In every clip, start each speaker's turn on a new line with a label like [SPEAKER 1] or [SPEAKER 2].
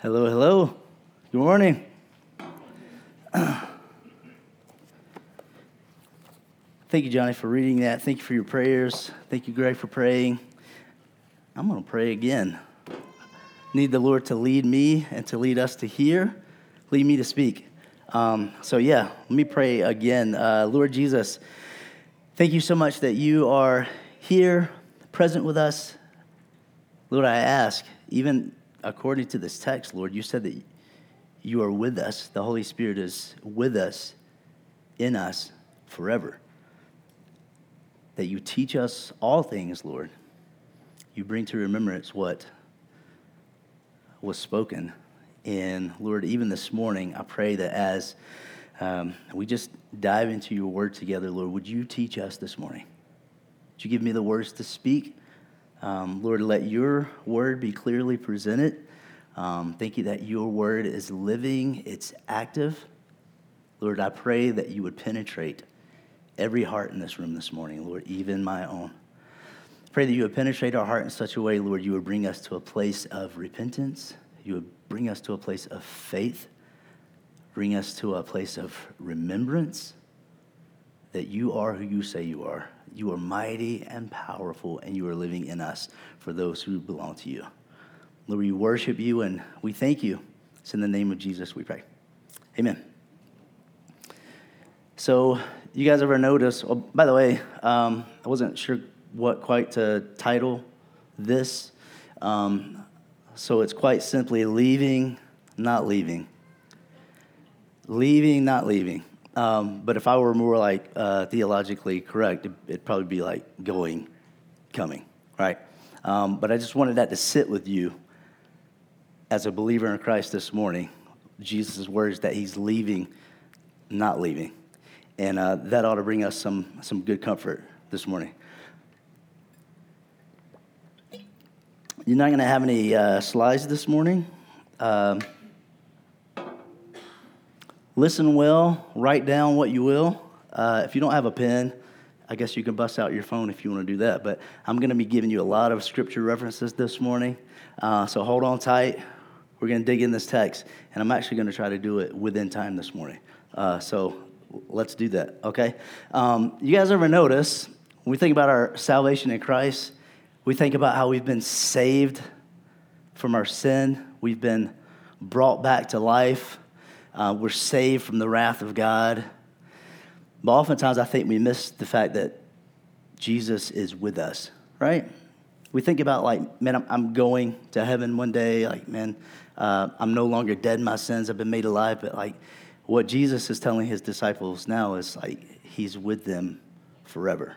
[SPEAKER 1] Hello, hello. Good morning. Thank you, Johnny, for reading that. Thank you for your prayers. Thank you, Greg, for praying. I'm going to pray again. Need the Lord to lead me and to lead us to hear, lead me to speak. Um, so, yeah, let me pray again. Uh, Lord Jesus, thank you so much that you are here, present with us. Lord, I ask, even according to this text, Lord, you said that you are with us. The Holy Spirit is with us, in us, forever that you teach us all things, Lord. You bring to remembrance what was spoken. And Lord, even this morning, I pray that as um, we just dive into your word together, Lord, would you teach us this morning? Would you give me the words to speak? Um, Lord, let your word be clearly presented. Um, thank you that your word is living, it's active. Lord, I pray that you would penetrate every heart in this room this morning, Lord, even my own. Pray that you would penetrate our heart in such a way, Lord, you would bring us to a place of repentance. You would bring us to a place of faith, bring us to a place of remembrance that you are who you say you are. You are mighty and powerful, and you are living in us for those who belong to you. Lord, we worship you and we thank you. It's in the name of Jesus we pray. Amen. So, you guys ever notice? Oh, by the way, um, I wasn't sure what quite to title this. Um, so it's quite simply leaving, not leaving. Leaving, not leaving. Um, but if I were more like uh, theologically correct, it'd probably be like going, coming, right? Um, but I just wanted that to sit with you as a believer in Christ this morning. Jesus' words that he's leaving, not leaving. And uh, that ought to bring us some, some good comfort this morning. You're not going to have any uh, slides this morning. Um, listen well, write down what you will. Uh, if you don't have a pen, I guess you can bust out your phone if you want to do that. But I'm going to be giving you a lot of scripture references this morning. Uh, so hold on tight. We're going to dig in this text, and I'm actually going to try to do it within time this morning. Uh, so let's do that, okay? Um, you guys ever notice when we think about our salvation in Christ, we think about how we've been saved from our sin, we've been brought back to life, uh, we're saved from the wrath of God. But oftentimes, I think we miss the fact that Jesus is with us, right? We think about, like, man, I'm, going to heaven one day. Like, man, uh, I'm no longer dead in my sins. I've been made alive. But, like, what Jesus is telling his disciples now is like he's with them forever.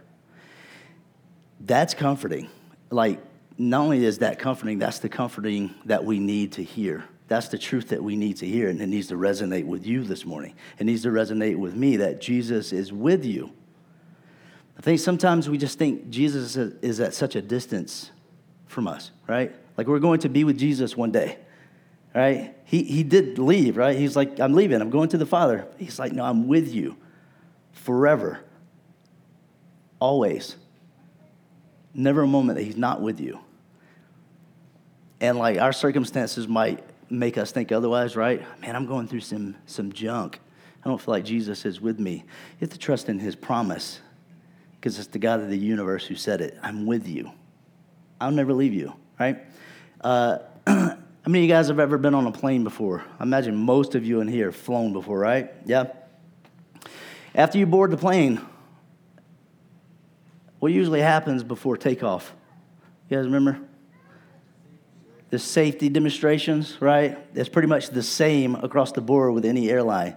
[SPEAKER 1] That's comforting. Like, not only is that comforting, that's the comforting that we need to hear. That's the truth that we need to hear, and it needs to resonate with you this morning. It needs to resonate with me that Jesus is with you. I think sometimes we just think Jesus is at such a distance from us, right? Like we're going to be with Jesus one day right? He, he did leave, right? He's like, I'm leaving. I'm going to the Father. He's like, no, I'm with you forever, always. Never a moment that he's not with you. And like our circumstances might make us think otherwise, right? Man, I'm going through some, some junk. I don't feel like Jesus is with me. You have to trust in his promise because it's the God of the universe who said it. I'm with you. I'll never leave you, right? Uh, How many of you guys have ever been on a plane before? I imagine most of you in here have flown before, right? Yeah? After you board the plane, what usually happens before takeoff? You guys remember? The safety demonstrations, right? It's pretty much the same across the board with any airline.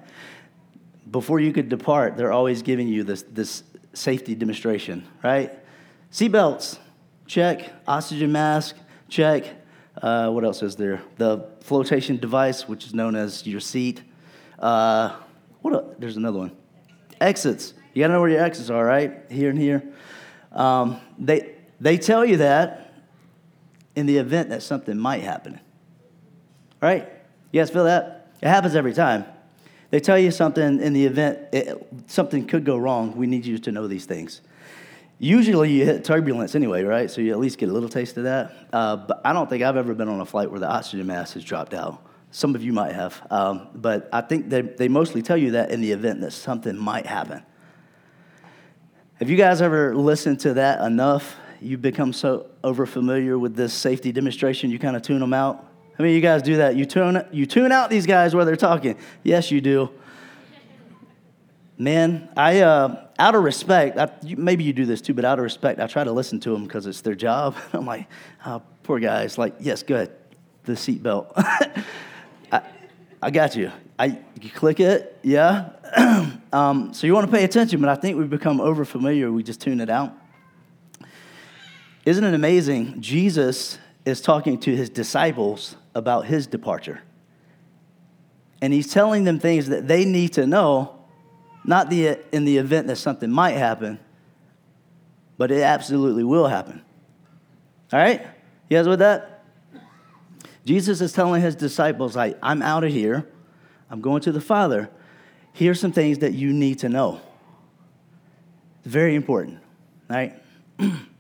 [SPEAKER 1] Before you could depart, they're always giving you this, this safety demonstration, right? Seatbelts, check. Oxygen mask, check uh, what else is there? The flotation device, which is known as your seat. Uh, what? A, there's another one. Exits. You got to know where your exits are, right? Here and here. Um, they they tell you that in the event that something might happen. Right? You guys feel that? It happens every time. They tell you something in the event it, something could go wrong. We need you to know these things. Usually you hit turbulence anyway, right? So you at least get a little taste of that. Uh, but I don't think I've ever been on a flight where the oxygen mask has dropped out. Some of you might have. Um, but I think they, they mostly tell you that in the event that something might happen. Have you guys ever listened to that enough? You become so overfamiliar with this safety demonstration, you kind of tune them out. I mean, you guys do that. You tune, you tune out these guys while they're talking. Yes, you do. Man, I, uh, out of respect, I, maybe you do this too, but out of respect, I try to listen to them because it's their job. I'm like, oh, poor guys. Like, yes, good. The seatbelt. I, I got you. I, you click it, yeah. um, so you want to pay attention, but I think we've become overfamiliar. We just tune it out. Isn't it amazing? Jesus is talking to his disciples about his departure. And he's telling them things that they need to know not the, in the event that something might happen, but it absolutely will happen. All right? You guys with that? Jesus is telling his disciples, like, I'm out of here. I'm going to the Father. Here's some things that you need to know. Very important, right?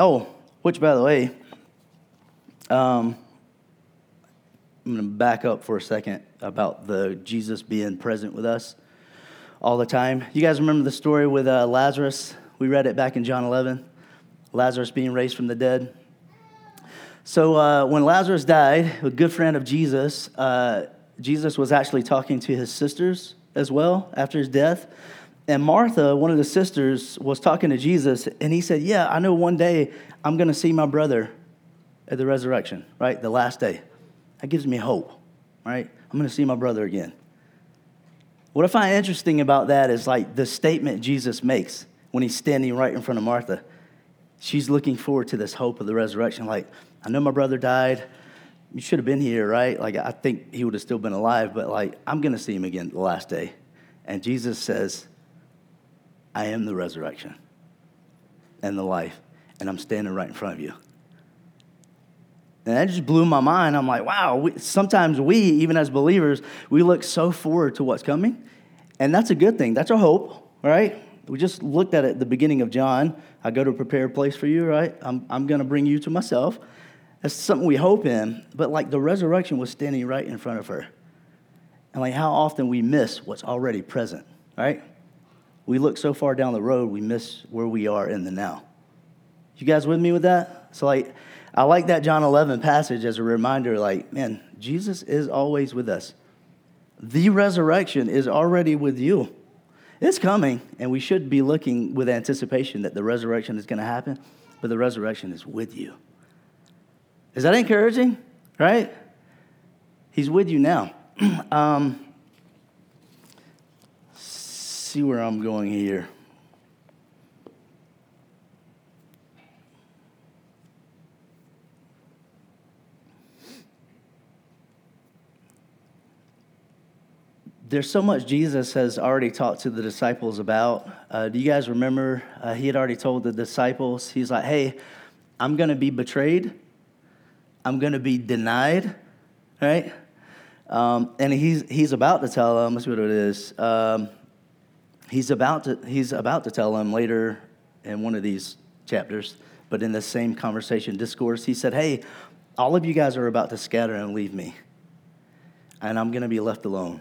[SPEAKER 1] oh, which, by the way, um, I'm going to back up for a second about the Jesus being present with us all the time. You guys remember the story with uh, Lazarus? We read it back in John 11. Lazarus being raised from the dead. So uh, when Lazarus died, a good friend of Jesus, uh, Jesus was actually talking to his sisters as well after his death. And Martha, one of the sisters, was talking to Jesus, and he said, Yeah, I know one day I'm going to see my brother at the resurrection, right? The last day. That gives me hope, right? I'm going to see my brother again. What I find interesting about that is like the statement Jesus makes when he's standing right in front of Martha. She's looking forward to this hope of the resurrection. Like, I know my brother died. You should have been here, right? Like, I think he would have still been alive, but like, I'm going to see him again the last day. And Jesus says, I am the resurrection and the life, and I'm standing right in front of you. And that just blew my mind. I'm like, wow, we, sometimes we, even as believers, we look so forward to what's coming. And that's a good thing. That's a hope, right? We just looked at it at the beginning of John. I go to prepare a place for you, right? I'm, I'm going to bring you to myself. That's something we hope in. But like the resurrection was standing right in front of her. And like how often we miss what's already present, right? We look so far down the road, we miss where we are in the now. You guys with me with that? So like, I like that John 11 passage as a reminder like, man, Jesus is always with us. The resurrection is already with you. It's coming, and we should be looking with anticipation that the resurrection is going to happen, but the resurrection is with you. Is that encouraging? Right? He's with you now. um, see where I'm going here. there's so much Jesus has already talked to the disciples about. Uh, do you guys remember? Uh, he had already told the disciples, he's like, hey, I'm going to be betrayed, I'm going to be denied, right? Um, and he's, he's about to tell them, let's see what it is. Um, he's, about to, he's about to tell them later in one of these chapters, but in the same conversation, discourse, he said, hey, all of you guys are about to scatter and leave me, and I'm going to be left alone.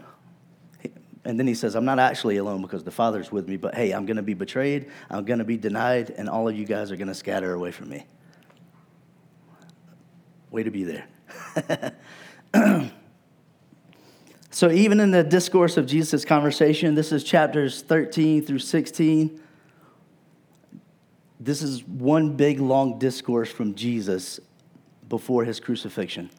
[SPEAKER 1] And then he says, I'm not actually alone because the Father's with me, but hey, I'm going to be betrayed, I'm going to be denied, and all of you guys are going to scatter away from me. Way to be there. so, even in the discourse of Jesus' conversation, this is chapters 13 through 16. This is one big long discourse from Jesus before his crucifixion.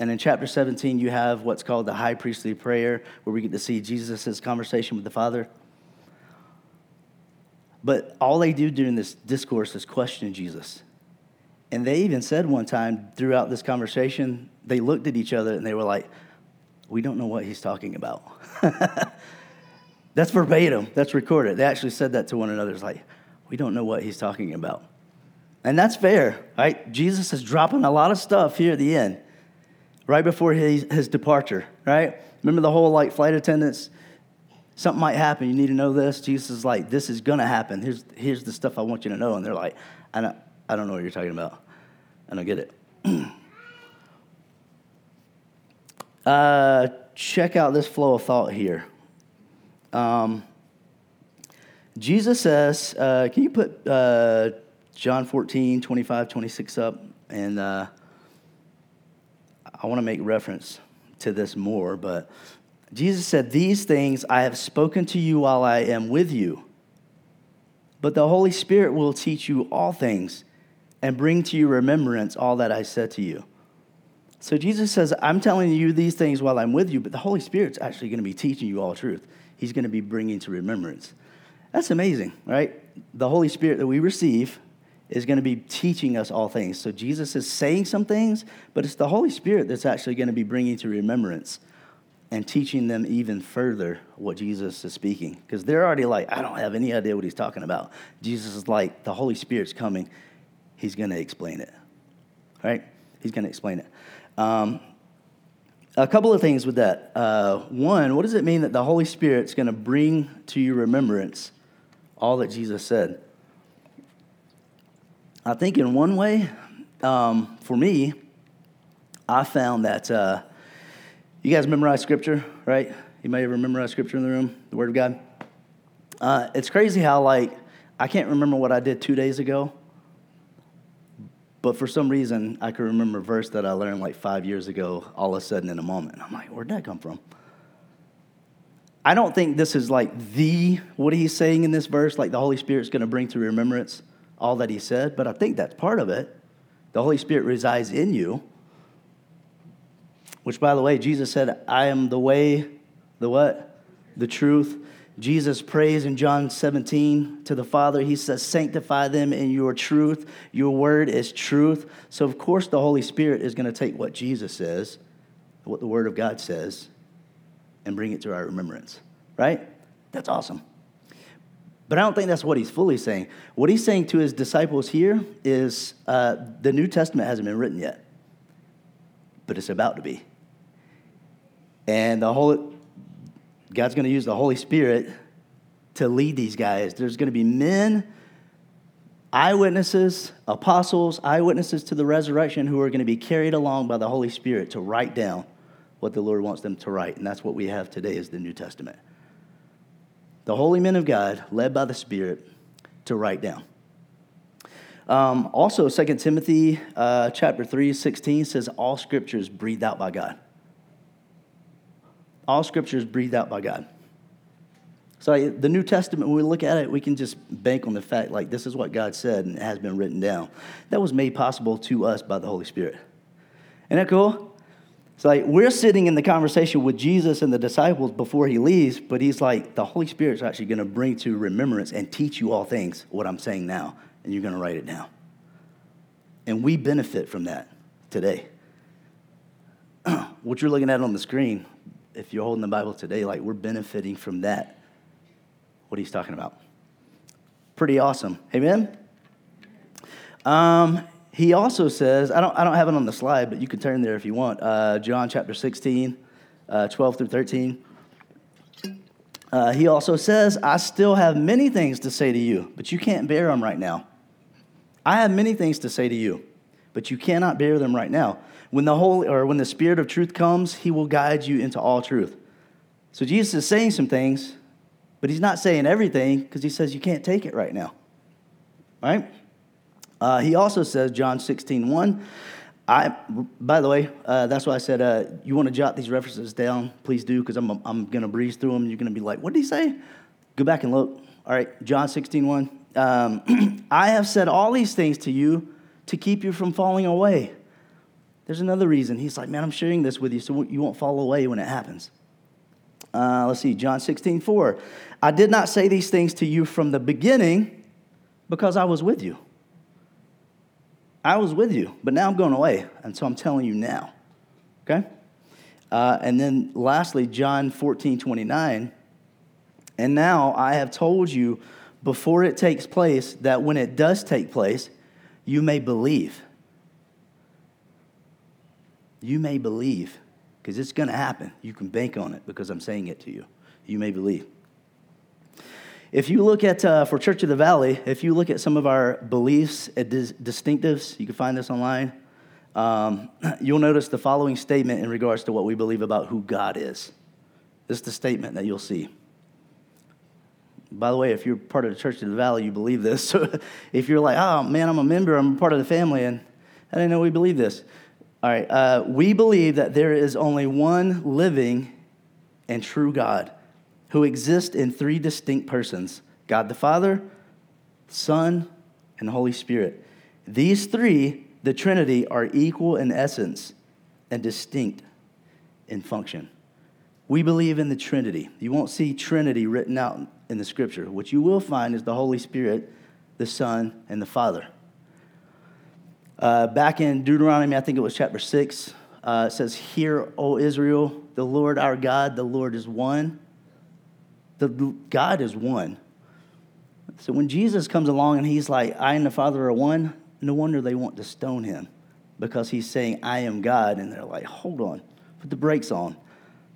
[SPEAKER 1] And in chapter 17, you have what's called the high priestly prayer, where we get to see Jesus' conversation with the Father. But all they do during this discourse is question Jesus. And they even said one time throughout this conversation, they looked at each other and they were like, We don't know what he's talking about. That's verbatim, that's recorded. They actually said that to one another. It's like, We don't know what he's talking about. And that's fair, right? Jesus is dropping a lot of stuff here at the end right before his, his departure, right? Remember the whole like flight attendants? Something might happen. You need to know this. Jesus is like, this is going to happen. Here's, here's the stuff I want you to know. And they're like, I don't, I don't know what you're talking about. I don't get it. uh, check out this flow of thought here. Um, Jesus says, uh, can you put uh, John 14, 25, 26 up? And uh, I want to make reference to this more, but Jesus said, These things I have spoken to you while I am with you. But the Holy Spirit will teach you all things and bring to your remembrance all that I said to you. So Jesus says, I'm telling you these things while I'm with you, but the Holy Spirit's actually going to be teaching you all truth. He's going to be bringing to remembrance. That's amazing, right? The Holy Spirit that we receive is going to be teaching us all things. So Jesus is saying some things, but it's the Holy Spirit that's actually going to be bringing to remembrance and teaching them even further what Jesus is speaking. Because they're already like, I don't have any idea what he's talking about. Jesus is like, the Holy Spirit's coming. He's going to explain it. Right? He's going to explain it. Um, a couple of things with that. Uh, one, what does it mean that the Holy Spirit's going to bring to your remembrance all that Jesus said? I think in one way, um, for me, I found that. Uh, you guys memorize scripture, right? You may have memorized scripture in the room, the Word of God. Uh, it's crazy how, like, I can't remember what I did two days ago, but for some reason, I can remember a verse that I learned like five years ago all of a sudden in a moment. I'm like, where'd that come from? I don't think this is like the, what he's saying in this verse, like the Holy Spirit's going to bring to remembrance all that he said, but I think that's part of it. The Holy Spirit resides in you which, by the way, Jesus said, I am the way, the what? The truth. Jesus prays in John 17 to the Father. He says, Sanctify them in your truth. Your word is truth. So, of course, the Holy Spirit is going to take what Jesus says, what the Word of God says, and bring it to our remembrance, right? That's awesome. But I don't think that's what he's fully saying. What he's saying to his disciples here is uh, the New Testament hasn't been written yet, but it's about to be. And the Holy, God's going to use the Holy Spirit to lead these guys. There's going to be men, eyewitnesses, apostles, eyewitnesses to the resurrection who are going to be carried along by the Holy Spirit to write down what the Lord wants them to write. And that's what we have today is the New Testament. The holy men of God, led by the Spirit, to write down. Um, also, 2 Timothy uh, chapter 3, 16 says, All scripture is breathed out by God. All scripture is breathed out by God. So the New Testament, when we look at it, we can just bank on the fact like this is what God said and it has been written down. That was made possible to us by the Holy Spirit. Isn't that cool? It's like we're sitting in the conversation with Jesus and the disciples before he leaves, but he's like, the Holy Spirit's actually going to bring to remembrance and teach you all things, what I'm saying now, and you're going to write it down. And we benefit from that today. what you're looking at on the screen if you're holding the Bible today, like we're benefiting from that. What he's talking about. Pretty awesome. Amen? Um, he also says, I don't, I don't have it on the slide, but you can turn there if you want. Uh, John chapter 16, uh, 12 through 13. Uh, he also says, I still have many things to say to you, but you can't bear them right now. I have many things to say to you, but you cannot bear them right now. When the Holy or when the Spirit of truth comes, he will guide you into all truth. So Jesus is saying some things, but he's not saying everything because he says you can't take it right now. Right? Uh, he also says, John 16, 1, I, by the way, uh, that's why I said, uh, you want to jot these references down, please do, because I'm, I'm going to breeze through them. You're going to be like, what did he say? Go back and look. All right, John 16, 1. Um, I have said all these things to you to keep you from falling away. There's another reason. He's like, man, I'm sharing this with you so you won't fall away when it happens. Uh, let's see, John 16, 4. I did not say these things to you from the beginning because I was with you. I was with you, but now I'm going away, and so I'm telling you now. Okay? Uh, and then lastly, John 14, 29. And now I have told you before it takes place that when it does take place, you may believe you may believe, because it's going to happen. You can bank on it because I'm saying it to you. You may believe. If you look at, uh, for Church of the Valley, if you look at some of our beliefs, uh, dis- distinctives, you can find this online. um, you'll notice the following statement in regards to what we believe about who God is. This is the statement that you'll see. By the way, if you're part of the Church of the Valley, you believe this. So if you're like, oh man, I'm a member, I'm part of the family, and I didn't know we believe this. All right, uh, we believe that there is only one living and true God who exists in three distinct persons God the Father, Son, and Holy Spirit. These three, the Trinity, are equal in essence and distinct in function. We believe in the Trinity. You won't see Trinity written out in the scripture. What you will find is the Holy Spirit, the Son, and the Father. Uh, back in Deuteronomy, I think it was chapter 6, uh, it says, Hear, O Israel, the Lord our God, the Lord is one. The God is one. So when Jesus comes along and he's like, I and the Father are one, no wonder they want to stone him because he's saying, I am God. And they're like, hold on, put the brakes on.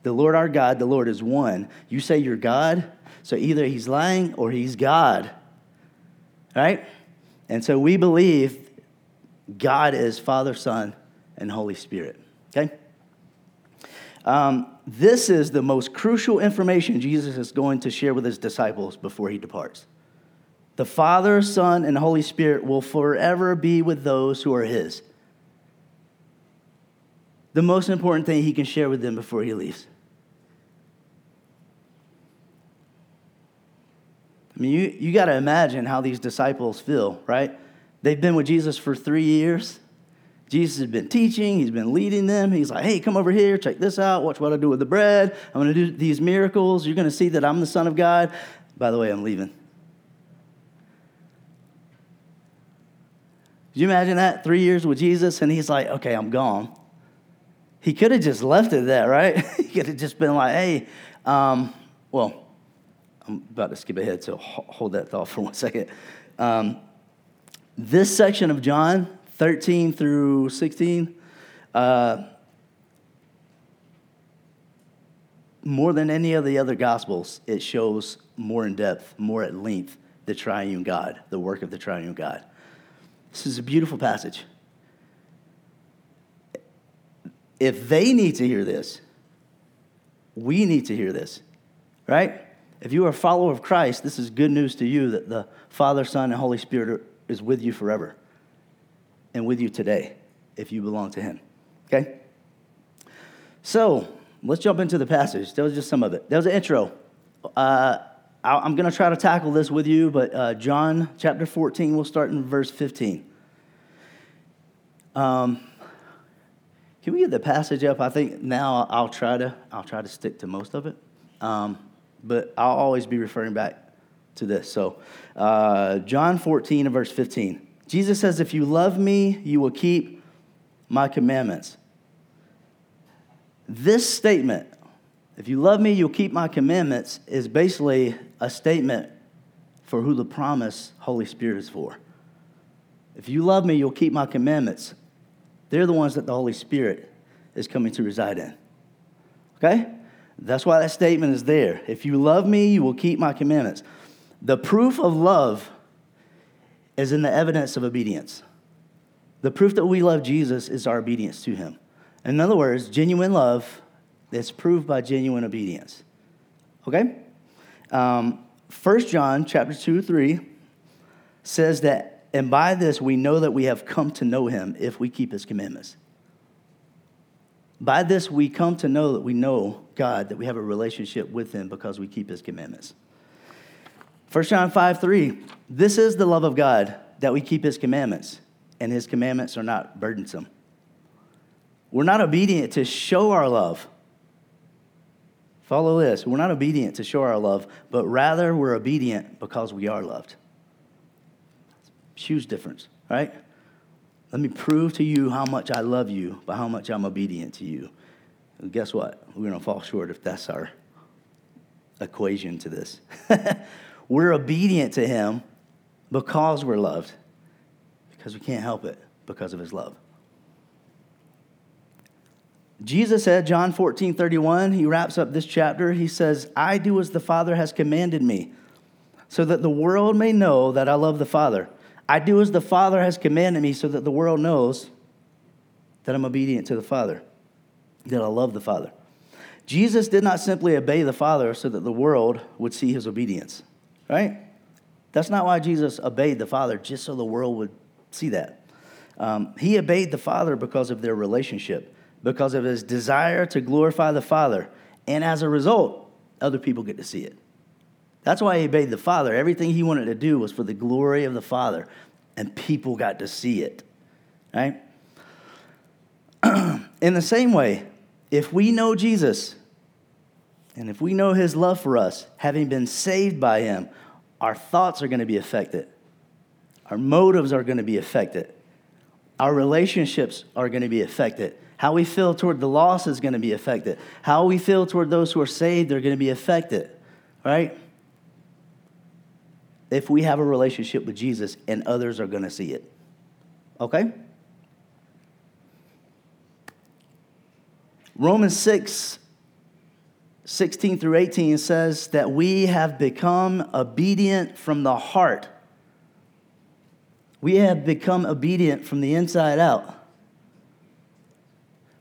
[SPEAKER 1] The Lord our God, the Lord is one. You say you're God, so either he's lying or he's God. Right? And so we believe God is Father, Son, and Holy Spirit. Okay? Um, this is the most crucial information Jesus is going to share with his disciples before he departs. The Father, Son, and Holy Spirit will forever be with those who are His. The most important thing He can share with them before He leaves. I mean, you, you got to imagine how these disciples feel, right? They've been with Jesus for three years. Jesus has been teaching, he's been leading them. He's like, hey, come over here, check this out, watch what I do with the bread. I'm going to do these miracles. You're going to see that I'm the Son of God. By the way, I'm leaving. Could you imagine that? Three years with Jesus, and he's like, okay, I'm gone. He could have just left it there, right? he could have just been like, hey, um, well, I'm about to skip ahead, so hold that thought for one second. Um, this section of John 13 through 16, uh, more than any of the other gospels, it shows more in depth, more at length, the triune God, the work of the triune God. This is a beautiful passage. If they need to hear this, we need to hear this, right? If you are a follower of Christ, this is good news to you that the Father, Son, and Holy Spirit is with you forever and with you today if you belong to Him. Okay? So, let's jump into the passage. That was just some of it. That was an intro. Uh, I'm going to try to tackle this with you, but uh, John chapter 14, we'll start in verse 15. Um, can we get the passage up? I think now I'll try to I'll try to stick to most of it, um, but I'll always be referring back to this. So, uh, John 14 and verse 15, Jesus says, "If you love me, you will keep my commandments." This statement if you love me, you'll keep my commandments, is basically a statement for who the promise Holy Spirit is for. If you love me, you'll keep my commandments. They're the ones that the Holy Spirit is coming to reside in. Okay? That's why that statement is there. If you love me, you will keep my commandments. The proof of love is in the evidence of obedience. The proof that we love Jesus is our obedience to him. In other words, genuine love is proved by genuine obedience. Okay? Um, 1 John chapter 2, 3 says that, and by this we know that we have come to know him if we keep his commandments. By this we come to know that we know God, that we have a relationship with him because we keep his commandments. 1 John 5, 3, this is the love of God, that we keep his commandments, and his commandments are not burdensome. We're not obedient to show our love Follow this. We're not obedient to show our love, but rather we're obedient because we are loved. Huge difference, right? Let me prove to you how much I love you by how much I'm obedient to you. And guess what? We're going to fall short if that's our equation to this. we're obedient to Him because we're loved, because we can't help it because of His love. Jesus said, John 14, 31, he wraps up this chapter. He says, I do as the Father has commanded me, so that the world may know that I love the Father. I do as the Father has commanded me, so that the world knows that I'm obedient to the Father, that I love the Father. Jesus did not simply obey the Father so that the world would see his obedience, right? That's not why Jesus obeyed the Father, just so the world would see that. Um, he obeyed the Father because of their relationship, because of his desire to glorify the Father. And as a result, other people get to see it. That's why he obeyed the Father. Everything he wanted to do was for the glory of the Father, and people got to see it, right? In the same way, if we know Jesus, and if we know his love for us, having been saved by him, our thoughts are going to be affected. Our motives are going to be affected. Our relationships are going to be affected. How we feel toward the lost is going to be affected. How we feel toward those who are saved are going to be affected, right? If we have a relationship with Jesus and others are going to see it. Okay? Romans 6, 16 through 18 says that we have become obedient from the heart. We have become obedient from the inside out.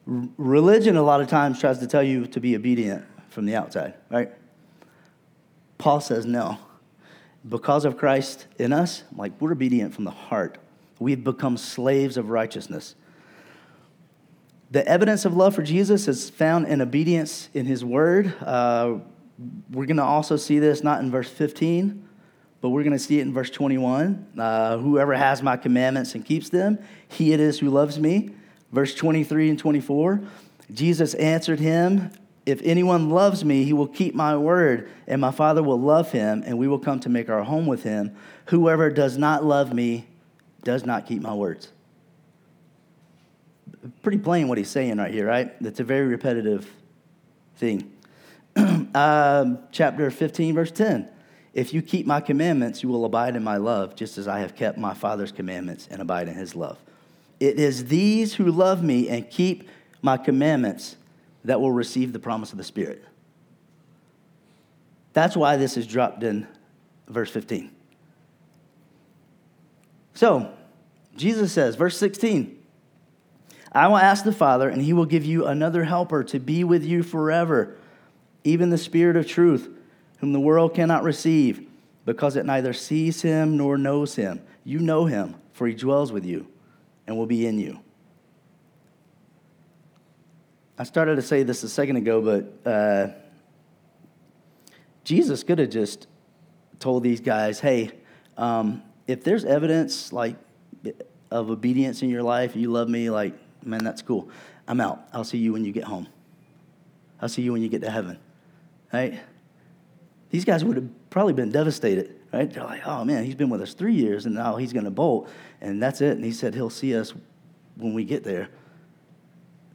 [SPEAKER 1] Religion, a lot of times, tries to tell you to be obedient from the outside, right? Paul says no. Because of Christ in us, like we're obedient from the heart. We've become slaves of righteousness. The evidence of love for Jesus is found in obedience in his word. Uh, we're going to also see this not in verse 15, but we're going to see it in verse 21. Uh, Whoever has my commandments and keeps them, he it is who loves me. Verse 23 and 24, Jesus answered him, If anyone loves me, he will keep my word, and my Father will love him, and we will come to make our home with him. Whoever does not love me does not keep my words pretty plain what he's saying right here, right? It's a very repetitive thing. um, chapter 15, verse 10. If you keep my commandments, you will abide in my love, just as I have kept my Father's commandments and abide in his love. It is these who love me and keep my commandments that will receive the promise of the Spirit. That's why this is dropped in verse 15. So, Jesus says, verse 16, I will ask the Father, and he will give you another helper to be with you forever, even the Spirit of truth, whom the world cannot receive, because it neither sees him nor knows him. You know him, for he dwells with you and will be in you. I started to say this a second ago, but uh, Jesus could have just told these guys, hey, um, if there's evidence like of obedience in your life, you love me, like man, that's cool. I'm out. I'll see you when you get home. I'll see you when you get to heaven. Right? These guys would have probably been devastated, right? They're like, oh man, he's been with us three years and now he's going to bolt, and that's it. And he said he'll see us when we get there.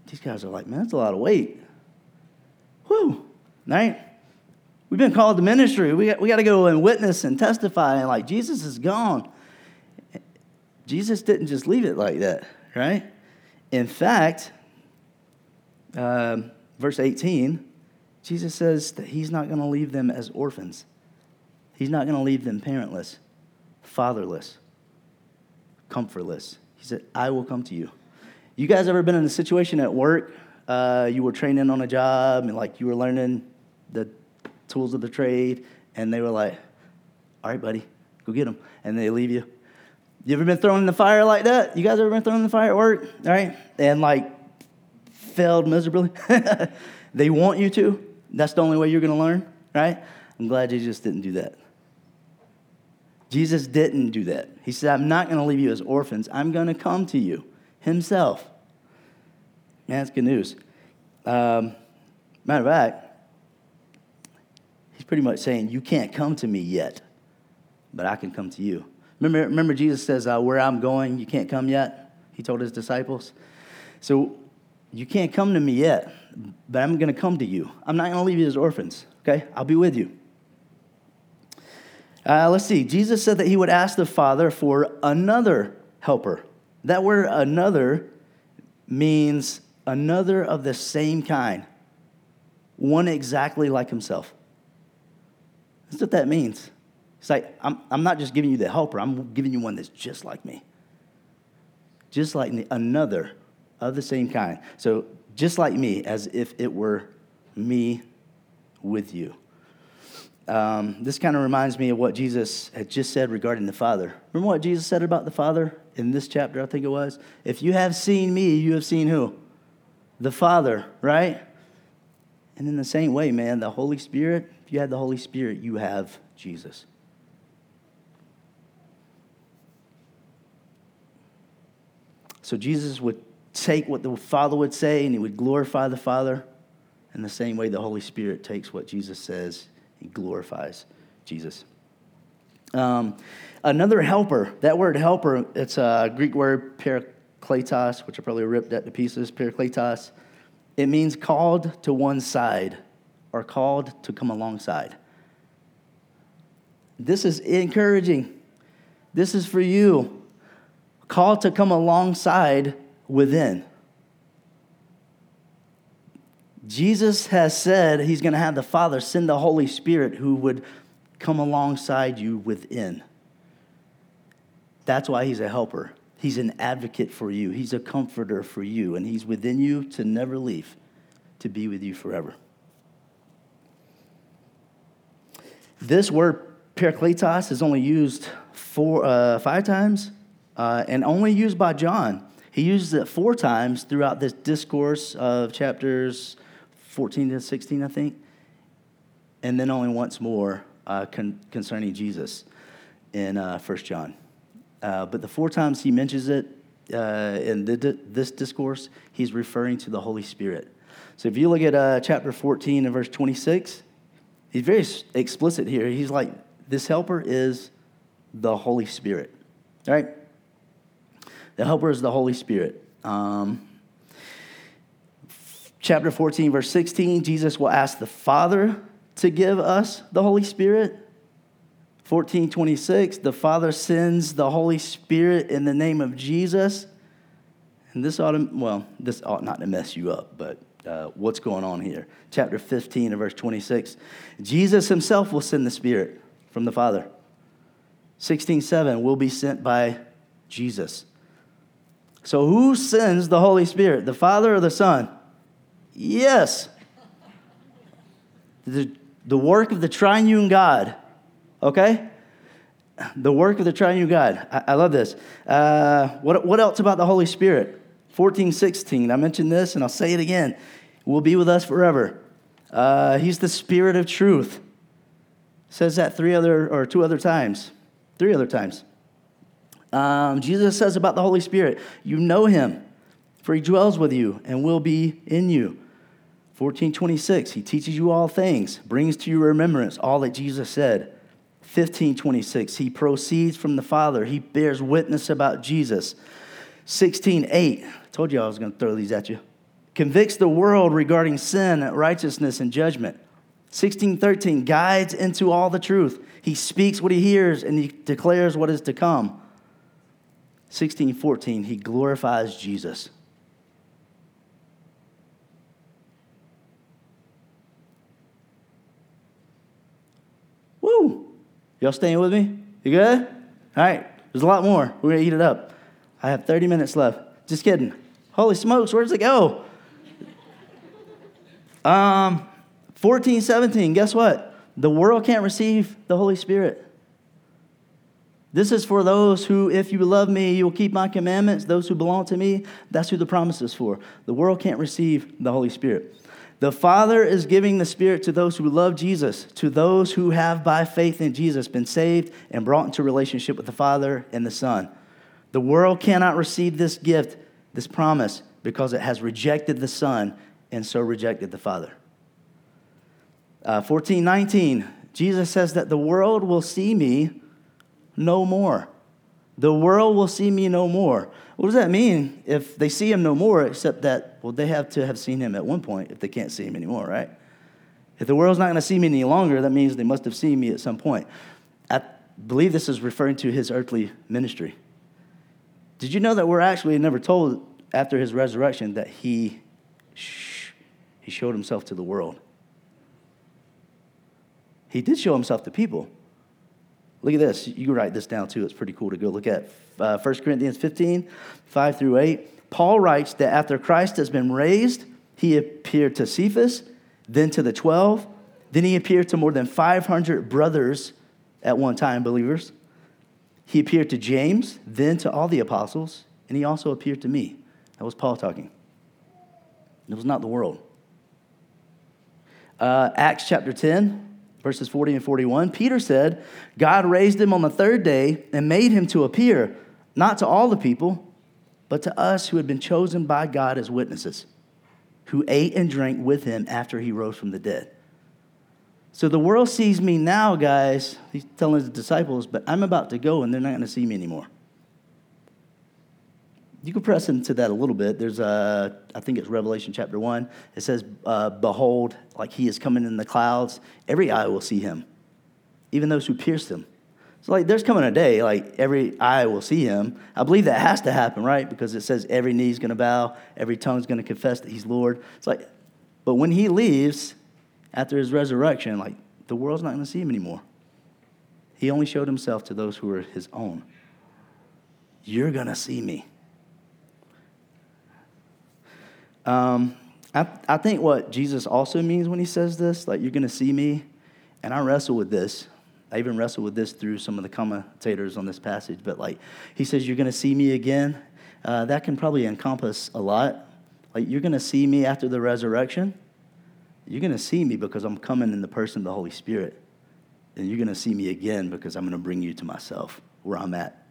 [SPEAKER 1] These guys are like, man, that's a lot of weight. Whew, right? We've been called to ministry. We got, we got to go and witness and testify, and like, Jesus is gone. Jesus didn't just leave it like that, right? In fact, um, verse 18, Jesus says that he's not going to leave them as orphans. He's not going to leave them parentless, fatherless, comfortless. He said, I will come to you. You guys ever been in a situation at work? Uh, you were training on a job and like you were learning the tools of the trade, and they were like, All right, buddy, go get them. And they leave you. You ever been thrown in the fire like that? You guys ever been thrown in the fire at work? All right? And like failed miserably? they want you to. That's the only way you're going to learn, right? I'm glad Jesus didn't do that. Jesus didn't do that. He said, I'm not going to leave you as orphans. I'm going to come to you himself. Man, that's good news. Um, matter of fact, he's pretty much saying, You can't come to me yet, but I can come to you. Remember, remember Jesus says, uh, Where I'm going, you can't come yet? He told his disciples. So you can't come to me yet, but I'm going to come to you. I'm not going to leave you as orphans, okay? I'll be with you. Uh, let's see. Jesus said that he would ask the Father for another helper. That word another means another of the same kind, one exactly like himself. That's what that means. It's like, I'm, I'm not just giving you the helper, I'm giving you one that's just like me. Just like me, another of the same kind. So just like me, as if it were me with you. Um, this kind of reminds me of what Jesus had just said regarding the Father. Remember what Jesus said about the Father in this chapter, I think it was? If you have seen me, you have seen who? The Father, right? And in the same way, man, the Holy Spirit, if you have the Holy Spirit, you have Jesus. So Jesus would take what the Father would say and he would glorify the Father. In the same way, the Holy Spirit takes what Jesus says and glorifies Jesus. Um, another helper, that word helper, it's a Greek word, parakletos, which I probably ripped that to pieces, parakletos. It means called to one side or called to come alongside. This is encouraging. This is for you. Called to come alongside within. Jesus has said he's going to have the Father send the Holy Spirit who would come alongside you within. That's why he's a helper. He's an advocate for you, he's a comforter for you, and he's within you to never leave, to be with you forever. This word parakletos is only used four, uh, five times uh, and only used by John. He uses it four times throughout this discourse of chapters 14 to 16, I think, and then only once more uh, con- concerning Jesus in uh, 1 John. Uh, but the four times he mentions it uh, in the, this discourse, he's referring to the Holy Spirit. So if you look at uh, chapter 14 and verse 26, he's very explicit here. He's like, this helper is the Holy Spirit, right? The helper is the Holy Spirit. Um, chapter 14, verse 16, Jesus will ask the Father to give us the Holy Spirit. 14, 26, the Father sends the Holy Spirit in the name of Jesus. And this ought to, well, this ought not to mess you up, but uh, what's going on here? Chapter 15 and verse 26. Jesus himself will send the Spirit from the Father. 16, 7 will be sent by Jesus. So, who sends the Holy Spirit, the Father or the Son? Yes. The, the work of the triune God. Okay? The work of the triune God. I, I love this. Uh, what, what else about the Holy Spirit? 14, 16. I mentioned this and I'll say it again. Will be with us forever. Uh, he's the Spirit of truth. Says that three other or two other times. Three other times. Um, Jesus says about the Holy Spirit, you know him, for he dwells with you and will be in you. 1426, he teaches you all things, brings to your remembrance all that Jesus said. 1526, he proceeds from the Father, he bears witness about Jesus. 16:8, told you I was going to throw these at you. Convicts the world regarding sin, righteousness, and judgment. 16:13 guides into all the truth. He speaks what he hears and he declares what is to come. 16, 14, he glorifies Jesus. Woo! Y'all staying with me? You good? All right, there's a lot more. We're going to eat it up. I have 30 minutes left. Just kidding. Holy smokes, where does it go? Um, 14, 17, guess what? The world can't receive the Holy Spirit. This is for those who, if you love me, you will keep my commandments. Those who belong to me, that's who the promise is for. The world can't receive the Holy Spirit. The Father is giving the Spirit to those who love Jesus, to those who have, by faith in Jesus, been saved and brought into relationship with the Father and the Son. The world cannot receive this gift, this promise, because it has rejected the Son and so rejected the Father. Uh, 14, 19, Jesus says that the world will see me no more. The world will see me no more. What does that mean if they see him no more, except that, well, they have to have seen him at one point if they can't see him anymore, right? If the world's not going to see me any longer, that means they must have seen me at some point. I believe this is referring to his earthly ministry. Did you know that we're actually never told after his resurrection that he, he showed himself to the world? He did show himself to people Look at this. You can write this down too. It's pretty cool to go look at. Uh, 1 Corinthians 15, 5 through 8. Paul writes that after Christ has been raised, he appeared to Cephas, then to the 12, then he appeared to more than 500 brothers at one time, believers. He appeared to James, then to all the apostles, and he also appeared to me. That was Paul talking. It was not the world. Uh, Acts chapter 10, verses 40 and 41. Peter said, God raised him on the third day and made him to appear, not to all the people, but to us who had been chosen by God as witnesses, who ate and drank with him after he rose from the dead. So the world sees me now, guys. He's telling his disciples, but I'm about to go and they're not going to see me anymore. You can press into that a little bit. There's a, I think it's Revelation chapter 1. It says, uh, Behold, like he is coming in the clouds. Every eye will see him, even those who pierced him. So, like, there's coming a day, like, every eye will see him. I believe that has to happen, right? Because it says every knee is going to bow, every tongue is going to confess that he's Lord. It's like, but when he leaves, after his resurrection, like the world's not going to see him anymore. He only showed himself to those who were his own. You're going to see me. Um, I, I think what Jesus also means when he says this, like, you're going to see me, and I wrestle with this. I even wrestle with this through some of the commentators on this passage, but like, he says, You're going to see me again. Uh, that can probably encompass a lot. Like, you're going to see me after the resurrection. You're going to see me because I'm coming in the person of the Holy Spirit. And you're going to see me again because I'm going to bring you to myself where I'm at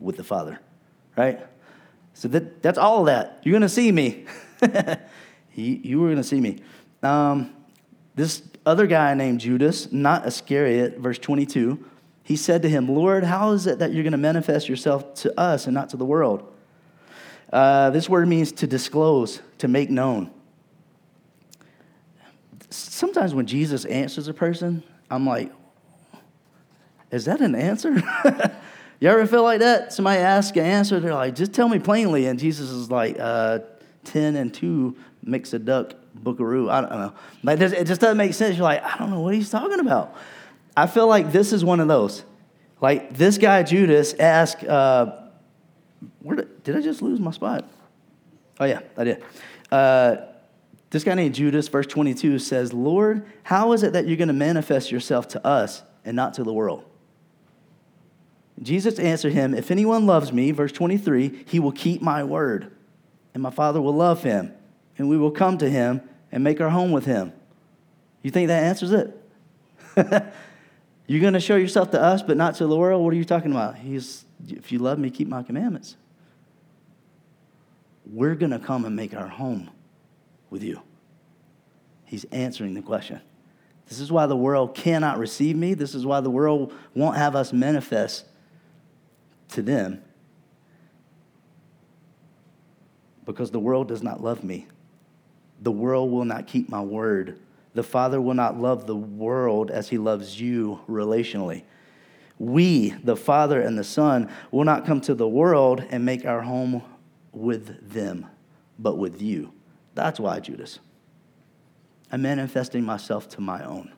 [SPEAKER 1] with the Father. Right? So that, that's all that. You're going to see me. he, you were going to see me. Um, this other guy named Judas, not Iscariot, verse 22, he said to him, Lord, how is it that you're going to manifest yourself to us and not to the world? Uh, this word means to disclose, to make known sometimes when Jesus answers a person, I'm like, is that an answer? you ever feel like that? Somebody asks an answer, they're like, just tell me plainly. And Jesus is like, uh, 10 and 2 makes a duck bookaroo. I don't know. Like, it just doesn't make sense. You're like, I don't know what he's talking about. I feel like this is one of those. Like, this guy, Judas, asked, uh, where did, did I just lose my spot? Oh, yeah, I did. Uh, this guy named Judas, verse 22, says, Lord, how is it that you're going to manifest yourself to us and not to the world? Jesus answered him, If anyone loves me, verse 23, he will keep my word, and my Father will love him, and we will come to him and make our home with him. You think that answers it? you're going to show yourself to us, but not to the world? What are you talking about? He's, if you love me, keep my commandments. We're going to come and make our home with you? He's answering the question. This is why the world cannot receive me. This is why the world won't have us manifest to them. Because the world does not love me. The world will not keep my word. The Father will not love the world as he loves you relationally. We, the Father and the Son, will not come to the world and make our home with them, but with you. That's why, Judas. I'm manifesting myself to my own.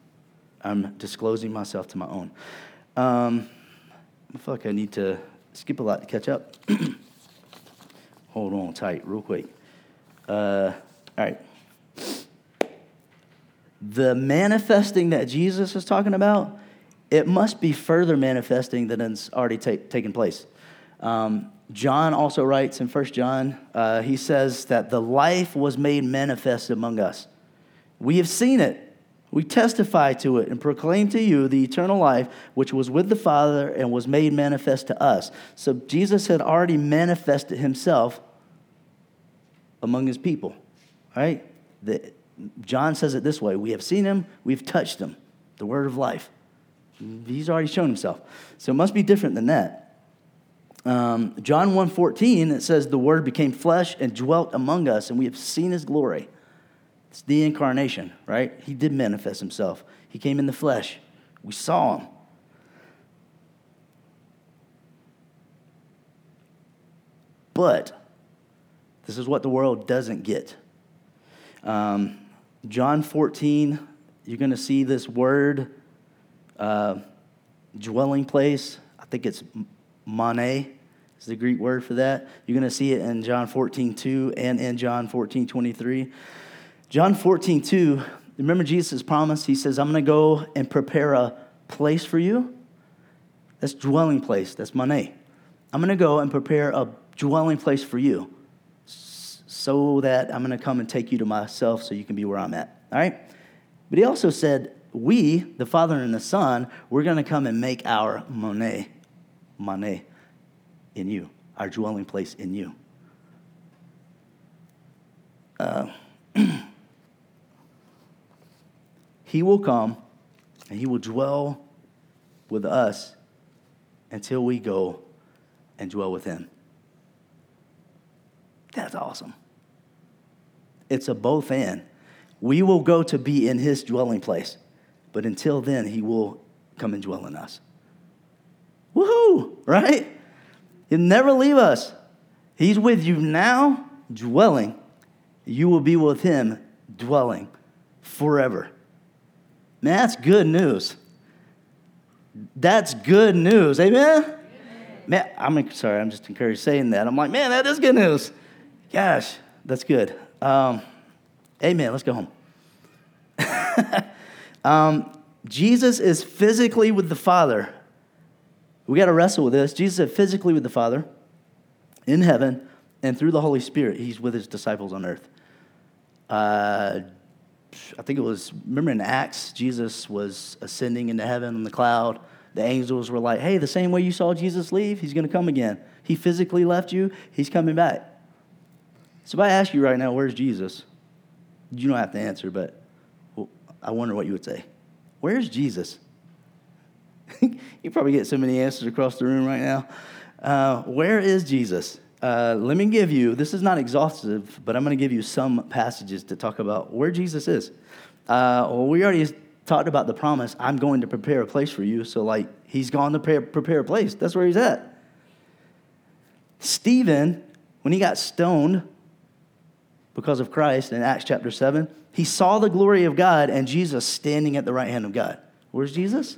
[SPEAKER 1] I'm disclosing myself to my own. Um, I feel like I need to skip a lot to catch up. Hold on tight, real quick. Uh, all right. The manifesting that Jesus is talking about, it must be further manifesting than it's already ta- taken place. Um, John also writes in 1 John, uh, he says that the life was made manifest among us. We have seen it. We testify to it and proclaim to you the eternal life which was with the Father and was made manifest to us. So Jesus had already manifested himself among his people, right? The, John says it this way We have seen him, we've touched him, the word of life. He's already shown himself. So it must be different than that um, John 1.14, it says, the word became flesh and dwelt among us, and we have seen his glory. It's the incarnation, right? He did manifest himself. He came in the flesh. We saw him. But this is what the world doesn't get. Um, John 14, you're going to see this word uh, dwelling place. I think it's mane is the Greek word for that. You're going to see it in John 14, 2 and in John 14, 23. John 14, 2, remember Jesus' promise? He says, I'm going to go and prepare a place for you. That's dwelling place. That's mane. I'm going to go and prepare a dwelling place for you so that I'm going to come and take you to myself so you can be where I'm at. All right? But he also said, we, the Father and the Son, we're going to come and make our mane, mane, in you, our dwelling place in you. Uh, he will come and he will dwell with us until we go and dwell with him. That's awesome. It's a both and. We will go to be in his dwelling place, but until then, he will come and dwell in us. Woohoo, right? He'll never leave us. He's with you now, dwelling. You will be with him, dwelling forever. Man, that's good news. That's good news. Amen? Amen. Man, I'm sorry, I'm just encouraged saying that. I'm like, man, that is good news. Gosh, that's good. Um, amen. Let's go home. um, Jesus is physically with the Father we got to wrestle with this. Jesus is physically with the Father in heaven and through the Holy Spirit, he's with his disciples on earth. Uh, I think it was, remember in Acts, Jesus was ascending into heaven in the cloud. The angels were like, hey, the same way you saw Jesus leave, he's going to come again. He physically left you, he's coming back. So if I ask you right now, where's Jesus? You don't have to answer, but I wonder what you would say. Where's Jesus? you probably get so many answers across the room right now. Uh, where is Jesus? Uh, let me give you, this is not exhaustive, but I'm going to give you some passages to talk about where Jesus is. Uh, well, we already talked about the promise I'm going to prepare a place for you. So, like, he's gone to prepare, prepare a place. That's where he's at. Stephen, when he got stoned because of Christ in Acts chapter 7, he saw the glory of God and Jesus standing at the right hand of God. Where's Jesus?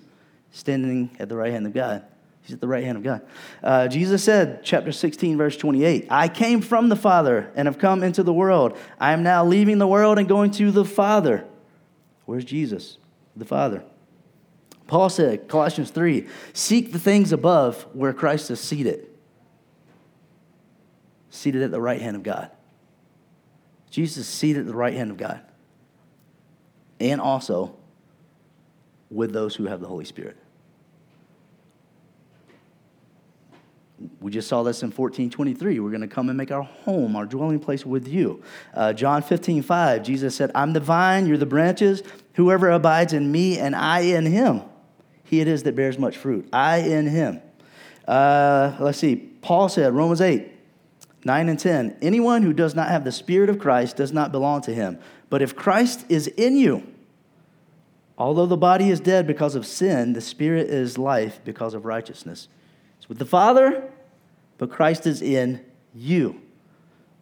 [SPEAKER 1] standing at the right hand of God. He's at the right hand of God. Uh, Jesus said, chapter 16, verse 28, I came from the Father and have come into the world. I am now leaving the world and going to the Father. Where's Jesus? The Father. Paul said, Colossians 3, seek the things above where Christ is seated, seated at the right hand of God. Jesus is seated at the right hand of God. And also with those who have the Holy Spirit. We just saw this in 1423. We're going to come and make our home, our dwelling place with you. Uh, John 15, 5, Jesus said, I'm the vine, you're the branches. Whoever abides in me and I in him, he it is that bears much fruit. I in him. Uh, let's see. Paul said, Romans 8, 9 and 10, anyone who does not have the Spirit of Christ does not belong to him. But if Christ is in you, although the body is dead because of sin, the Spirit is life because of righteousness. It's with the Father, but Christ is in you.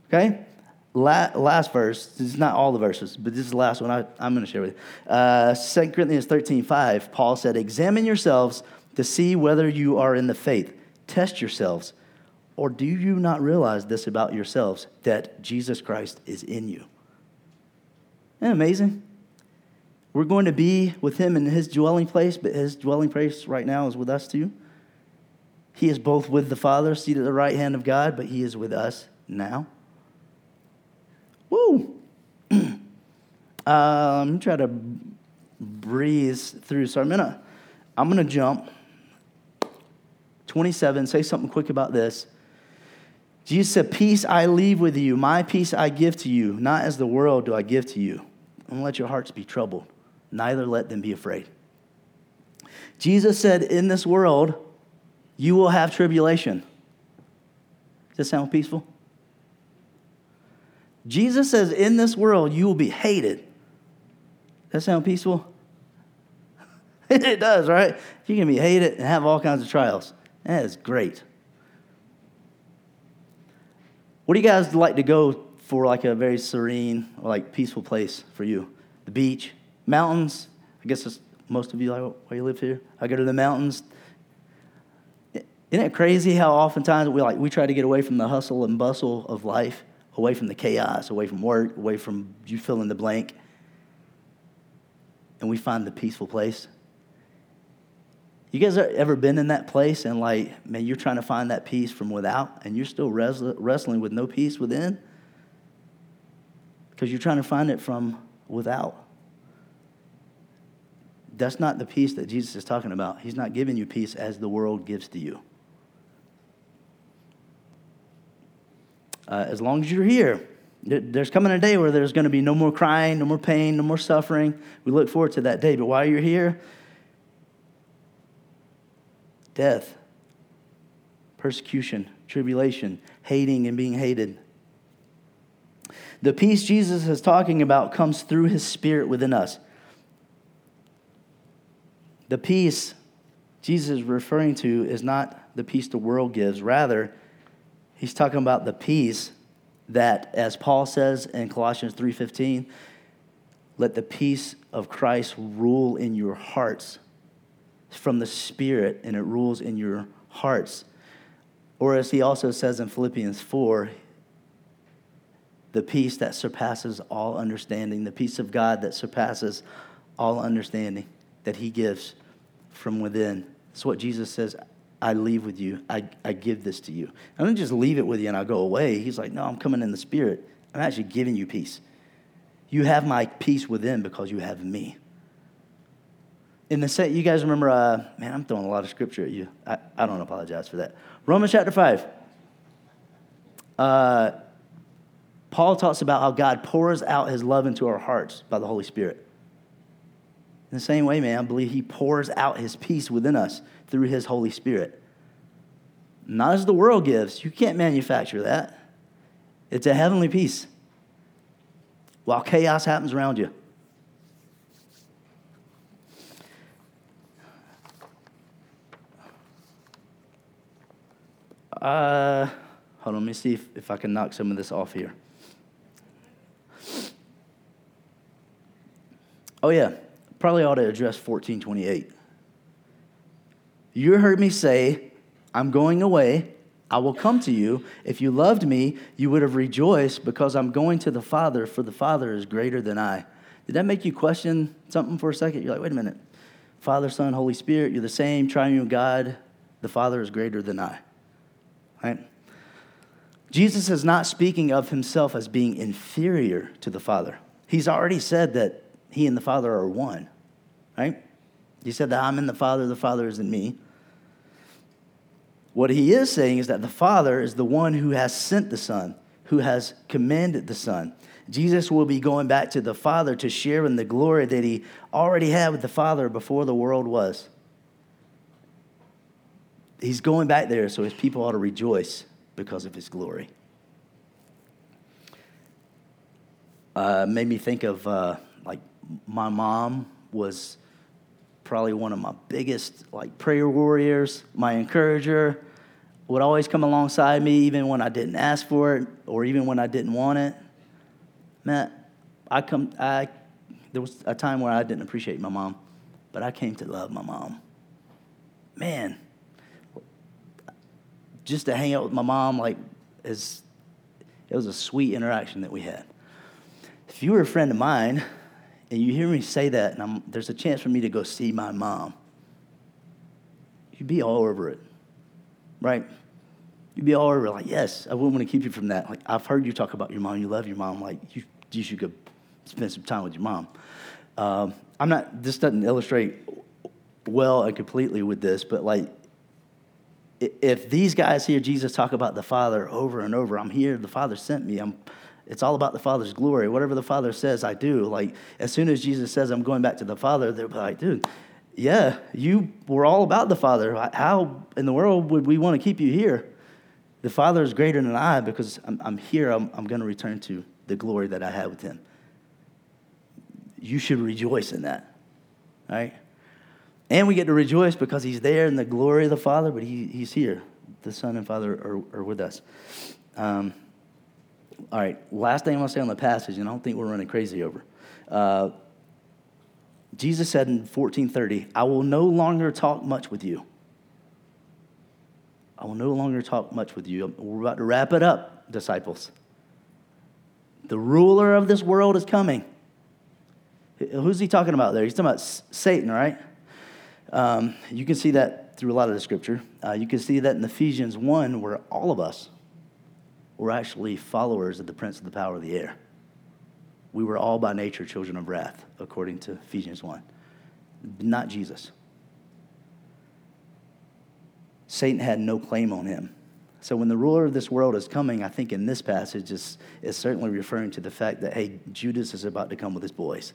[SPEAKER 1] Okay? La- last verse, this is not all the verses, but this is the last one I, am going to share with you. Uh, 2 Corinthians 13 5, Paul said, Examine yourselves to see whether you are in the faith. Test yourselves. Or do you not realize this about yourselves, that Jesus Christ is in you? Isn't amazing? We're going to be with him in his dwelling place, but his dwelling place right now is with us too. He is both with the Father, seated at the right hand of God, but He is with us now. Woo! um, try to breeze through. So I'm gonna, I'm gonna jump. 27. Say something quick about this. Jesus said, "Peace I leave with you. My peace I give to you. Not as the world do I give to you. Don't let your hearts be troubled. Neither let them be afraid." Jesus said, "In this world." You will have tribulation. Does that sound peaceful? Jesus says, In this world, you will be hated. Does that sound peaceful? it does, right? You can be hated and have all kinds of trials. That is great. What do you guys like to go for, like a very serene or like peaceful place for you? The beach, mountains. I guess Most of you, like, why you live here? I go to the mountains. Isn't it crazy how oftentimes we like we try to get away from the hustle and bustle of life, away from the chaos, away from work, away from you fill in the blank, and we find the peaceful place? You guys ever been in that place and like, man, you're trying to find that peace from without, and you're still wrestling with no peace within? Because you're trying to find it from without. That's not the peace that Jesus is talking about. He's not giving you peace as the world gives to you. Uh, as long as you're here, there's coming a day where there's going to be no more crying, no more pain, no more suffering. We look forward to that day. But while you're here, death, persecution, tribulation, hating and being hated. The peace Jesus is talking about comes through his spirit within us. The peace Jesus is referring to is not the peace the world gives. Rather, he's talking about the peace that, as Paul says in Colossians 3:15, let the peace of Christ rule in your hearts from the Spirit and it rules in your hearts. Or as he also says in Philippians 4, the peace that surpasses all understanding, the peace of God that surpasses all understanding that he gives from within. That's what Jesus says. I leave with you. I, I give this to you. I don't just leave it with you and I go away. He's like, no, I'm coming in the spirit. I'm actually giving you peace. You have my peace within because you have me in the set, you guys remember, uh, man, I'm throwing a lot of scripture at you. I, I don't apologize for that. Romans chapter 5. Uh, Paul talks about how God pours out his love into our hearts by the Holy Spirit. In the same way, man, I believe he pours out his peace within us through his Holy Spirit. Not as the world gives. You can't manufacture that. It's a heavenly peace while chaos happens around you. Uh, hold on, let me see if, if I can knock some of this off here. Oh, yeah, probably ought to address 1428. You heard me say, I'm going away. I will come to you. If you loved me, you would have rejoiced because I'm going to the Father, for the Father is greater than I. Did that make you question something for a second? You're like, wait a minute. Father, Son, Holy Spirit, you're the same triune God. The Father is greater than I. Right? Jesus is not speaking of himself as being inferior to the Father. He's already said that he and the Father are one, right? He said that I'm in the Father, the Father is in me. What he is saying is that the Father is the one who has sent the Son, who has commanded the Son. Jesus will be going back to the Father to share in the glory that he already had with the Father before the world was he's going back there, so his people ought to rejoice because of his glory. Uh, made me think of uh, like my mom was probably one of my biggest like prayer warriors, my encourager, would always come alongside me even when I didn't ask for it or even when I didn't want it. Man, I come I there was a time where I didn't appreciate my mom, but I came to love my mom. Man, just to hang out with my mom, like, is it was a sweet interaction that we had. If you were a friend of mine and you hear me say that, and I'm, there's a chance for me to go see my mom, you'd be all over it, right? You'd be all over it, like, yes, I wouldn't want to keep you from that. Like, I've heard you talk about your mom, you love your mom, like, you, you should go spend some time with your mom. Um, I'm not, this doesn't illustrate well and completely with this, but like, if these guys hear Jesus talk about the Father over and over, I'm here, the Father sent me, I'm, it's all about the Father's glory. Whatever the Father says, I do. Like, as soon as Jesus says, I'm going back to the Father, they're like, dude, yeah, you were all about the Father. How in the world would we want to keep you here? The Father is greater than I because I'm, I'm here, I'm, I'm going to return to the glory that I had with Him. You should rejoice in that, right? And we get to rejoice because he's there in the glory of the Father, but he, he's here. The Son and Father are, are with us. Um, all right, last thing I want to say on the passage, and I don't think we're running crazy over. Uh, Jesus said in 1430, I will no longer talk much with you. I will no longer talk much with you. We're about to wrap it up, disciples. The ruler of this world is coming. Who's he talking about there? He's talking about Satan, right? Um, you can see that through a lot of the scripture. Uh, you can see that in Ephesians 1, where all of us were actually followers of the prince of the power of the air. We were all by nature children of wrath, according to Ephesians 1. Not Jesus. Satan had no claim on him. So when the ruler of this world is coming, I think in this passage is, is certainly referring to the fact that, hey, Judas is about to come with his boys.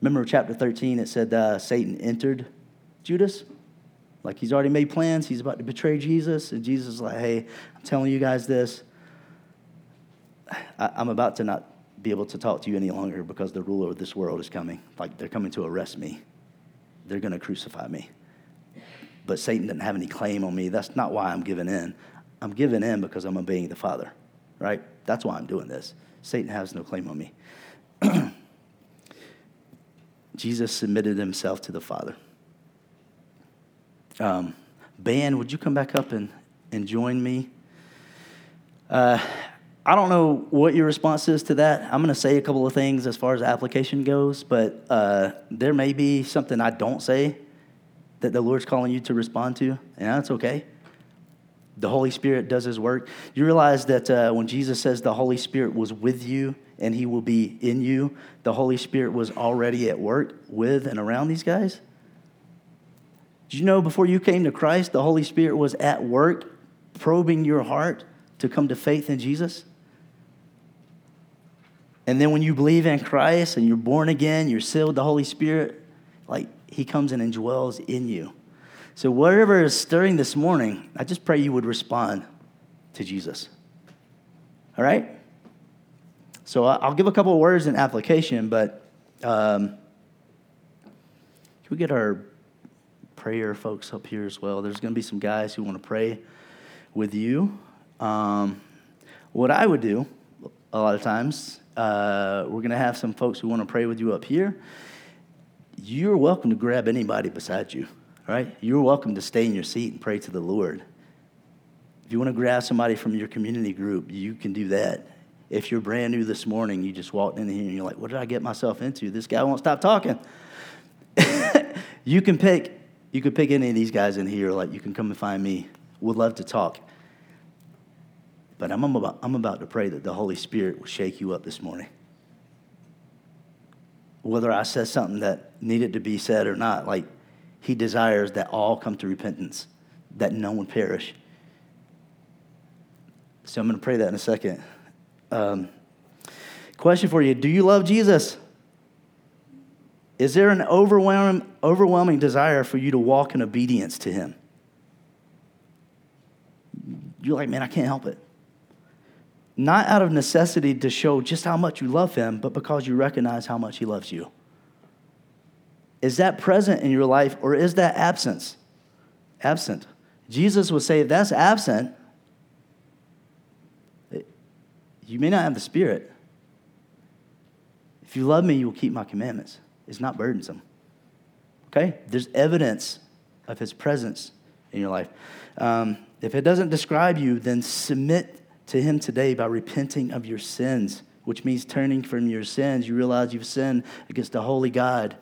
[SPEAKER 1] Remember chapter 13, it said uh, Satan entered Judas? Like he's already made plans, he's about to betray Jesus, and Jesus is like, hey, I'm telling you guys this. I, I'm about to not be able to talk to you any longer because the ruler of this world is coming. Like they're coming to arrest me, they're to crucify me. But Satan doesn't have any claim on me. That's not why I'm giving in. I'm giving in because I'm obeying the Father, right? That's why I'm doing this. Satan has no claim on me. Jesus submitted himself to the Father. Um, band, would you come back up and, and join me? Uh, I don't know what your response is to that. I'm going to say a couple of things as far as application goes, but uh, there may be something I don't say that the Lord's calling you to respond to, and that's okay. The Holy Spirit does His work. You realize that uh, when Jesus says the Holy Spirit was with you and He will be in you, the Holy Spirit was already at work with and around these guys? Did you know before you came to Christ, the Holy Spirit was at work probing your heart to come to faith in Jesus? And then when you believe in Christ and you're born again, you're sealed the Holy Spirit, like He comes and dwells in you. So, whatever is stirring this morning, I just pray you would respond to Jesus. All right? So, I'll give a couple of words in application, but um, can we get our prayer folks up here as well? There's going to be some guys who want to pray with you. Um, what I would do a lot of times, uh, we're going to have some folks who want to pray with you up here. You're welcome to grab anybody beside you right? You're welcome to stay in your seat and pray to the Lord. If you want to grab somebody from your community group, you can do that. If you're brand new this morning, you just walked in here and you're like, what did I get myself into? This guy won't stop talking. you can pick, you could pick any of these guys in here, like you can come and find me. Would love to talk. But I'm about, I'm about to pray that the Holy Spirit will shake you up this morning. Whether I said something that needed to be said or not, like he desires that all come to repentance, that no one perish. So I'm going to pray that in a second. Um, question for you Do you love Jesus? Is there an overwhelming, overwhelming desire for you to walk in obedience to him? You're like, man, I can't help it. Not out of necessity to show just how much you love him, but because you recognize how much he loves you. Is that present in your life or is that absence? Absent. Jesus would say, if that's absent, you may not have the Spirit. If you love me, you will keep my commandments. It's not burdensome. Okay? There's evidence of his presence in your life. Um, if it doesn't describe you, then submit to him today by repenting of your sins, which means turning from your sins. You realize you've sinned against the holy God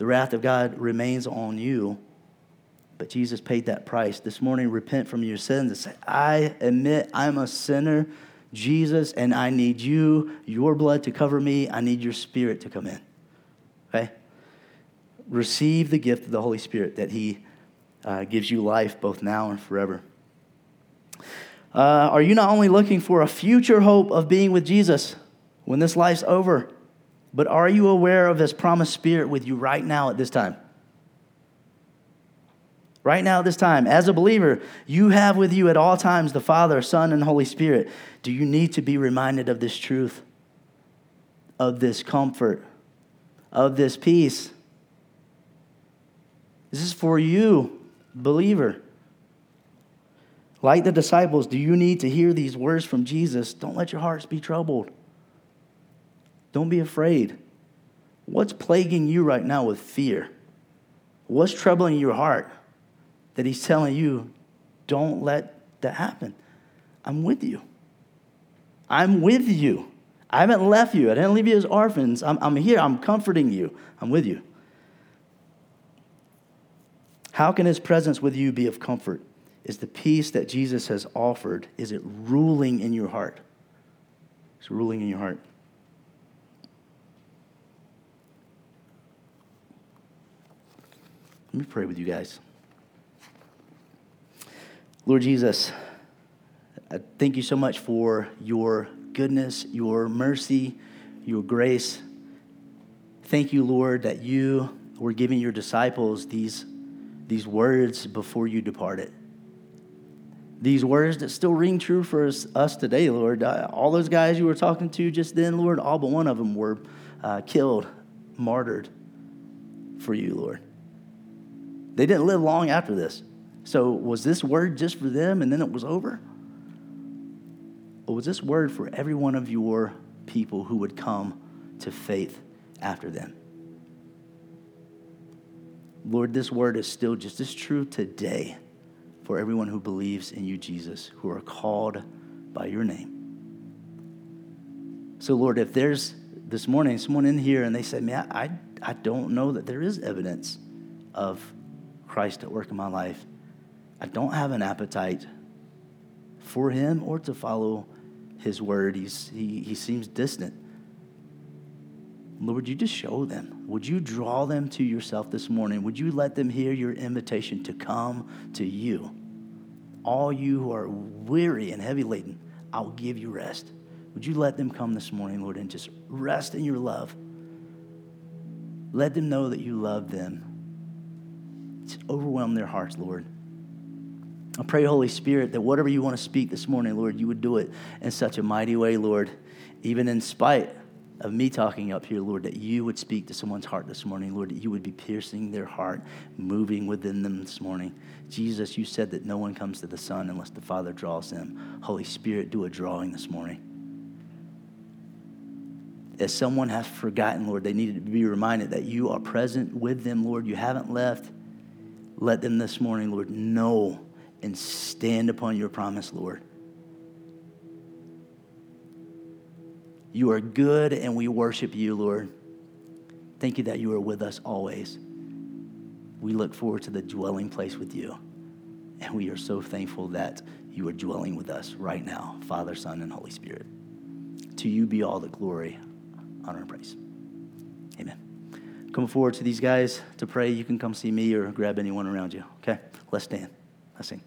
[SPEAKER 1] the wrath of God remains on you. But Jesus paid that price. This morning, repent from your sins and say, I admit I'm a sinner, Jesus, and I need you, your blood to cover me. I need your spirit to come in. Receive the gift of the Holy Spirit that He uh, gives you life both now and forever. Uh, are you not only looking for a future hope of being with Jesus when this life's over? But are you aware of his promised spirit with you right now at this time? Right now at this time, as a believer, you have with you at all times the Father, Son, and Holy Spirit. Do you need to be reminded of this truth, of this comfort, of this peace? For you, believer. Like the disciples, do you need to hear these words from Jesus? Don't let your hearts be troubled. Don't be afraid. What's plaguing you right now with fear? What's troubling your heart that He's telling you, don't let that happen? I'm with you. I'm with you. I haven't left you. I didn't leave you as orphans. I'm, I'm here. I'm comforting you. I'm with you. How can his presence with you be of comfort? Is the peace that Jesus has offered, is it ruling in your heart? It's ruling in your heart. Let me pray with you guys. Lord Jesus, I thank you so much for your goodness, your mercy, your grace. Thank you, Lord, that you were giving your disciples these, these words before you departed. These words that still ring true for us, us today, Lord. Uh, all those guys you were talking to just then, Lord, all but one of them were uh, killed, martyred for you, Lord. They didn't live long after this. So, was this word just for them and then it was over? Or was this word for every one of your people who would come to faith after them? Lord, this word is still just as true today for everyone who believes in you, Jesus, who are called by your name. So, Lord, if there's this morning someone in here and they say, Man, I, I don't know that there is evidence of Christ at work in my life, I don't have an appetite for him or to follow his word. He's, he, he seems distant. Lord, you just show them? Would you draw them to yourself this morning? Would you let them hear your invitation to come to you? All you who are weary and heavy laden, I'll give you rest. Would you let them come this morning, Lord, and just rest in your love? Let them know that you love them. Just overwhelm their hearts, Lord. I pray, Holy Spirit, that whatever you want to speak this morning, Lord, you would do it in such a mighty way, Lord, even in spite of me talking up here, Lord, that you would speak to someone's heart this morning, Lord, that you would be piercing their heart, moving within them this morning. Jesus, you said that no one comes to the Son unless the Father draws them. Holy Spirit, do a drawing this morning. As someone has forgotten, Lord, they needed to be reminded that you are present with them, Lord. You haven't left. Let them this morning, Lord, know and stand upon your promise, Lord. You are good, and we worship you, Lord. Thank you that you are with us always. We look forward to the dwelling place with you. And we are so thankful that you are dwelling with us right now, Father, Son, and Holy Spirit. To you be all the glory, honor, and praise. Amen. Come forward to these guys to pray. You can come see me or grab anyone around you. Okay? Let's stand. Let's sing.